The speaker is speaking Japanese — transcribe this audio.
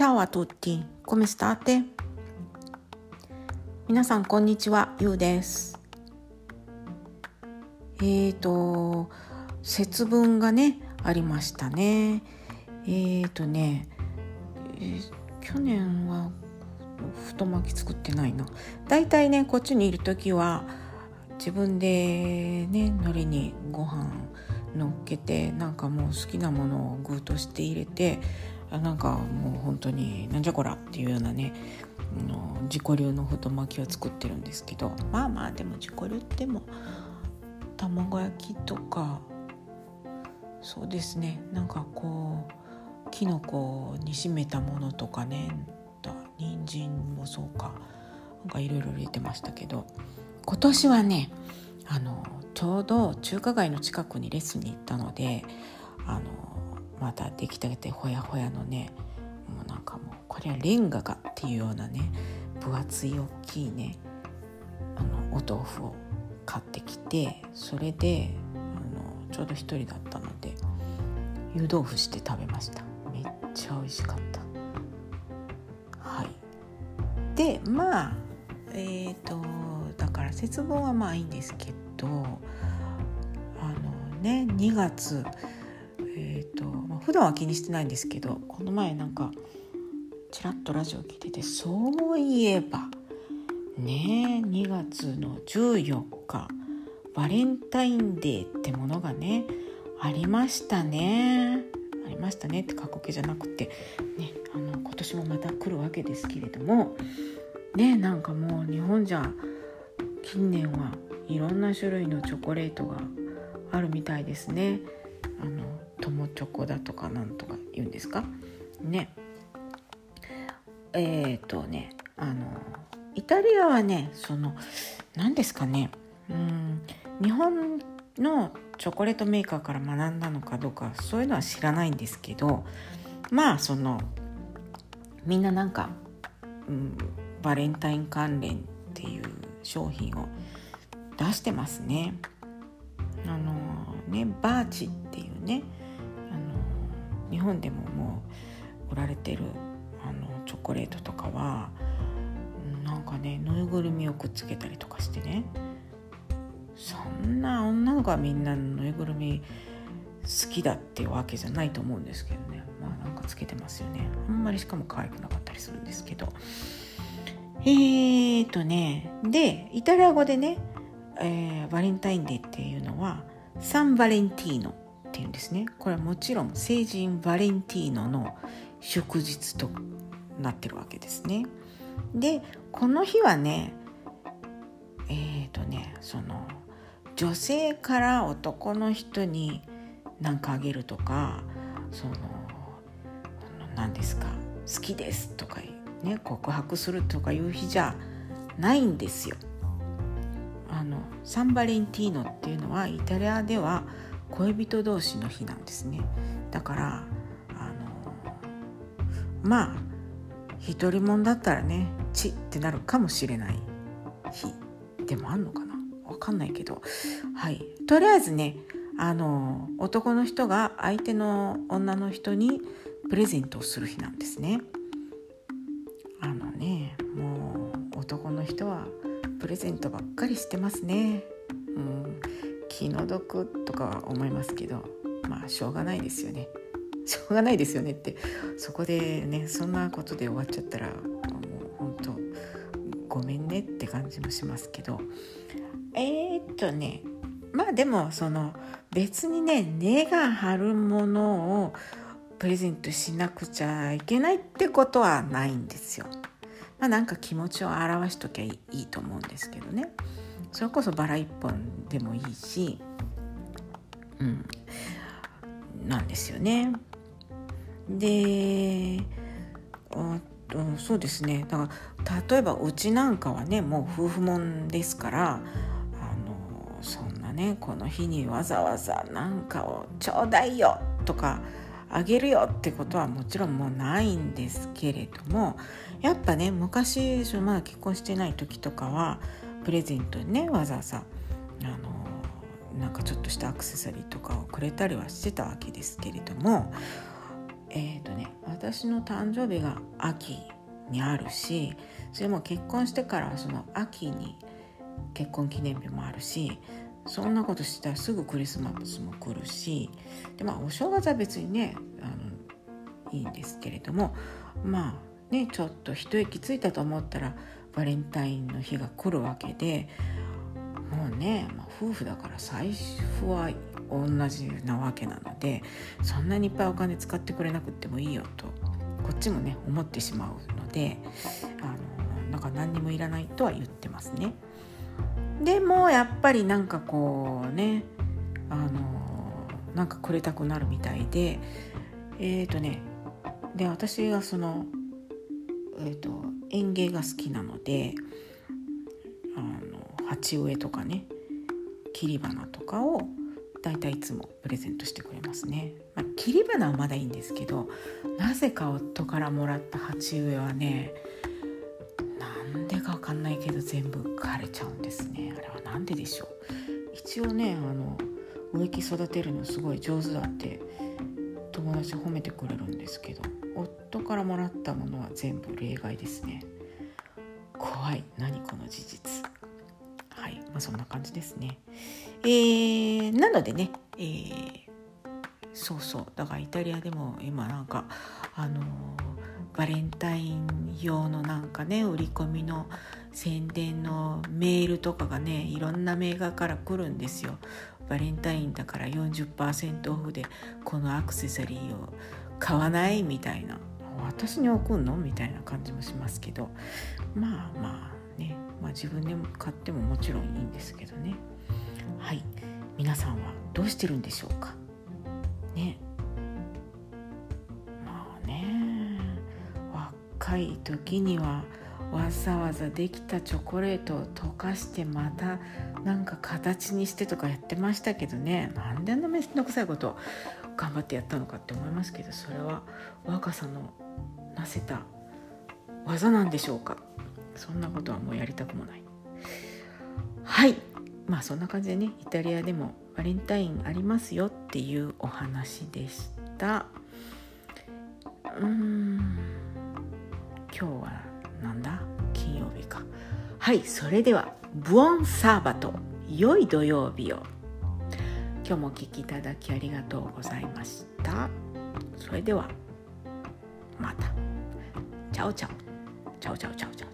Ciao a tutti, come state? 皆さんこんにちは、ゆうです。えーと、節分がね、ありましたね。えーとね、えー去年は太巻き作ってないな。だいたいね、こっちにいる時は自分でね、海苔にご飯乗っけてなんかもう好きなものを具として入れてなんかもう本当になんじゃこらっていうようなねあの自己流の太巻きを作ってるんですけどまあまあでも自己流っても卵焼きとかそうですねなんかこうきのこにしめたものとかね人参もそうかなんかいろいろ入れてましたけど今年はねあのちょうど中華街の近くにレッスンに行ったのであのまた出来たてほやほやのねもうなんかもうこれはレンガがっていうようなね分厚い大きいねあのお豆腐を買ってきてそれであのちょうど一人だったので湯豆腐して食べました。めっちゃ美味しかった。はい。でまあえっ、とだから節分はまあいいんですけどあのね2月えっ、と、まあ、普段は気にしてないんですけどこの前なんかちらっとラジオ聞いててそういえばね2月の14日バレンタインデーってものがねありましたね。ありましたねって過去形じゃなくてねあの今年もまた来るわけですけれどもねなんかもう日本じゃ近年はいろんな種類のチョコレートがあるみたいですね。あのチョコだとかなんとか言うんですか？ね。えっ、ー、とねあのイタリアはねその何ですかね。うん日本のチョコレートメーカーから学んだのかどうかそういうのは知らないんですけどまあそのみんななんか、うん、バレンタイン関連っていう商品を出してますね。あのねバーチっていうね日本でももう売られてるあのチョコレートとかはなんかねぬいぐるみをくっつけたりとかしてね。そんな女の子はみんなぬいぐるみ好きだっていうわけじゃないと思うんですけどね。まあなんかつけてますよね。あんまりしかも可愛くなかったりするんですけど。えーとねでイタリア語でね、えー、バレンタインデーっていうのはサンバレンティーノ。っていうんですねこれはもちろん聖人バレンティーノの祝日となってるわけですねでこの日はねえーとねその女性から男の人に何かあげるとかその何ですか好きですとかね告白するとかいう日じゃないんですよ。あのサンバレンティーノっていうのはイタリアでは恋人同士の日なんですね。だからあのまあ一人もんだったらねチってなるかもしれない日でもあんのかな？わかんないけどはいとりあえずねあの男の人が相手の女の人にプレゼントをする日なんですね。あのねもう男の人はプレゼントばっかりしてますね。うん気の毒とかは思いますけどまあしょうがないですよね。しょうがないですよねってそこでねそんなことで終わっちゃったらもう本当ごめんねって感じもしますけどえー、っとねまあでもその別にね根が張るものをプレゼントしなくちゃいけないってことはないんですよ。まあなんか気持ちを表しときゃいいと思うんですけどね。それこそバラ一本でもいいし、うん、なんですよね。で、そうですね。だから例えばうちなんかはねもう夫婦もんですからあのそんなねこの日にわざわざなんかをちょうだいよとかあげるよってことはもちろんもうないんですけれどもやっぱね昔まだ結婚してない時とかはプレゼントにねわざわざあのなんかちょっとしたアクセサリーとかをくれたりはしてたわけですけれどもえっ、ー、とね私の誕生日が秋にあるしそれも結婚してからその秋に結婚記念日もあるしそんなことしたらすぐクリスマスも来るしでまあお正月は別にねあのいいんですけれどもまあねちょっと一息ついたと思ったらバレンタインの日が来るわけでもうね、まあ、夫婦だから財布は同じなわけなのでそんなにいっぱいお金使ってくれなくてもいいよとこっちもね思ってしまうのであのなんか何にもいらないとは言ってますね。でもやっぱりなんかこうねあのなんかくれたくなるみたいでえっ、ー、とねで私がその、えーと、園芸が好きなのであの鉢植えとかね切り花とかをだいたいいつもプレゼントしてくれますね、まあ、切り花はまだいいんですけどなぜか夫からもらった鉢植えはねなんでかわかんないけど全部枯れちゃうんですね。あれは何ででしょう。一応ねあの植木育てるのすごい上手だって友達褒めてくれるんですけど。夫からもらったものは全部例外ですね。怖い。何この事実。はい。まあそんな感じですね。えー、なのでね、えー、そうそう。だからイタリアでも今なんかあのーバレンタイン用のなんかね売り込みの宣伝のメールとかがねいろんなメーカーから来るんですよ。バレンタインだから40%オフでこのアクセサリーを買わないみたいな。私に送んのみたいな感じもしますけど。まあまあね、まあ、自分で買ってももちろんいいんですけどね。はい。皆さんはどうしてるんでしょうか？ね。まあね。若い時にはわざわざできたチョコレートを溶かしてまたなんか形にしてとかやってましたけどね。なんであんなめんどくさいこと頑張ってやったのかって思いますけどそれは若さのなせた技なんでしょうか。そんなことはもうやりたくもない。はい。まあそんな感じでねイタリアでもバレンタインありますよっていうお話でした。うーん。今日はなんだ？金曜日か。はいそれではブオンサーバと良い土曜日を。今日もお聴きいただきありがとうございました。それではまた。 Ciao ciao。Ciao ciao ciao ciao。